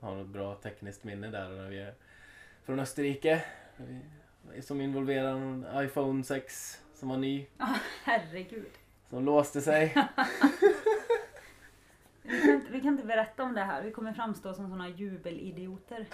har något bra tekniskt minne där när vi är från Österrike. Som involverar en iPhone 6 som var ny. Ja, herregud. Som låste sig. Vi kan, inte, vi kan inte berätta om det här. Vi kommer framstå som såna jubelidioter.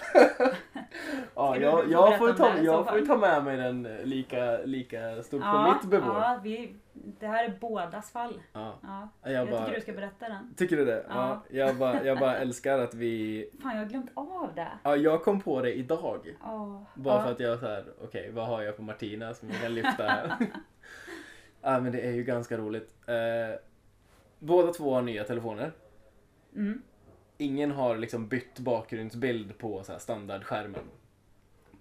Ja, jag, jag, får ta, jag får ta med mig den lika, lika stort på Ja, mitt bevåg. ja vi, det här är bådas fall. Ja. Ja, Jag, jag bara, tycker du ska berätta den. Tycker du det? Ja. Ja. jag, bara, jag bara älskar att vi... Fan, jag har glömt av det. Ja, jag kom på det idag. Åh, Bara ja. för att jag så här, okej, vad har jag på Martina som jag kan lyfta här? ja, men det är ju ganska roligt. Eh, båda två har nya telefoner. Mm. Ingen har liksom bytt bakgrundsbild på så här standardskärmen.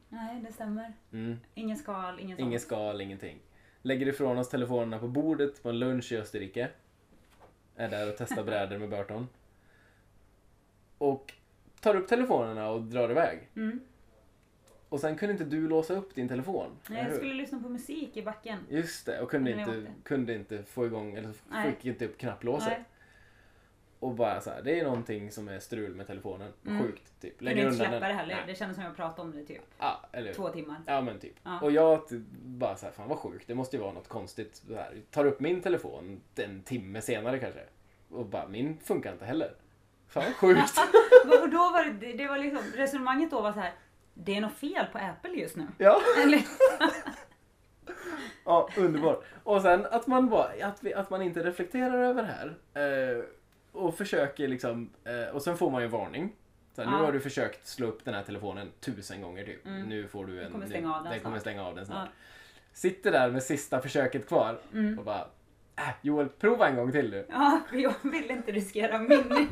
Nej, det stämmer. Mm. Ingen skal, ingen sånt. Ingen skal, ingenting. Lägger ifrån oss telefonerna på bordet på en lunch i Österrike. Är där och testar brädor med Burton. Och tar upp telefonerna och drar iväg. Mm. Och sen kunde inte du låsa upp din telefon. Nej, jag skulle lyssna på musik i backen. Just det, och kunde inte, kunde inte få igång, eller Nej. fick inte upp knapplåset. Nej, Och bara så här, det är någonting som är strul med telefonen. Mm. Sjukt, typ. kunde inte släppa den. det heller. Nej. Det kändes som jag pratade om det typ Ja, eller två timmar. Ja men typ. Ja. Och jag bara så här, fan vad sjukt, det måste ju vara något konstigt. Så här. Tar upp min telefon en timme senare kanske. Och bara, min funkar inte heller. Fan vad sjukt. Och då var det, det var liksom, resonemanget då var så här. Det är något fel på Apple just nu. ja. Eller, ja, underbart. Och sen att man, bara, att, vi, att man inte reflekterar över det här. Eh, och försöker liksom, eh, och sen får man ju en varning. Så här, Nu Ja. har du försökt slå upp den här telefonen tusen gånger typ. Mm. Nu får du en... kommer nu- stänga av den den kommer stänga av den snart. Ja. Sitter där med sista försöket kvar mm. och bara, äh, Joel, prova en gång till du. Ja, jag vill inte riskera min.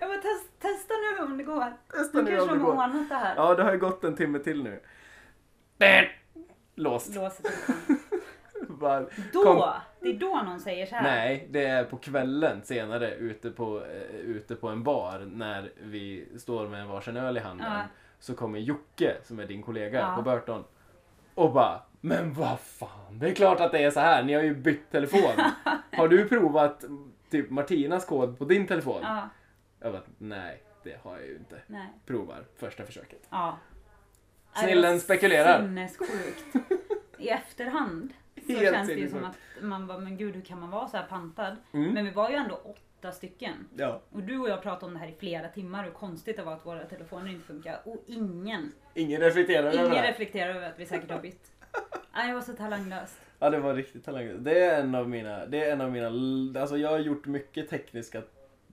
Jag bara test, testa nu om det går. Testa Nu nu kanske om de det går. ordnat det här. Ja, det har ju gått en timme till nu. Låst. Telefonen. Bara, Då, Kom. det är då någon säger så här. Nej, det är på kvällen senare ute på, eh, ute på en bar när vi står med en varsin öl i handen. Ja. Så kommer Jocke, som är din kollega Ja. på Burton, och bara Men vad fan, det är klart att det är så här. ni har ju bytt telefon. har du provat typ Martinas kod på din telefon? Ja, Jag bara, nej, det har jag ju inte. nej. Provar första försöket. Ja. Snillen spekulerar. Sinnessjukt. I efterhand så känns det ju som att man bara, men gud hur kan man vara så här pantad? Mm. Men vi var ju ändå åtta stycken. Ja. Och du och jag pratade om det här i flera timmar hur konstigt det var att våra telefoner inte funkar. Och ingen, Ingen reflekterar över det ingen reflekterar över att vi säkert har bytt. Nej, jag var så talanglöst. Ja, det var riktigt talanglöst. Det är en av mina, det är en av mina, alltså jag har gjort mycket tekniska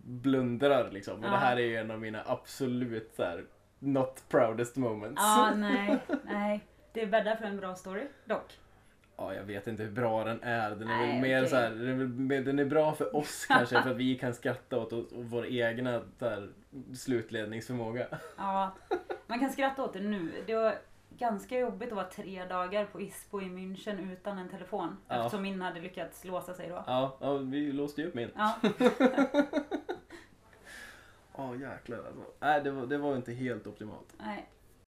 blundrar liksom. Men Ja. det här är ju en av mina absolut så här, not proudest moments. Ja, nej, nej. Det bäddar för en bra story, dock. Ja, jag vet inte hur bra den är. Den är Nej, väl mer okej. så här, den är, den är bra för oss kanske för att vi kan skratta åt, åt vår egna här, slutledningsförmåga. Ja, man kan skratta åt det nu. Det var ganska jobbigt att vara tre dagar på Ispo i München utan en telefon. Ja. Eftersom min hade lyckats låsa sig då. Ja, ja vi låste ju upp min. Ja, Ja, jäklar alltså. Nej, det var, det var inte helt optimalt. nej.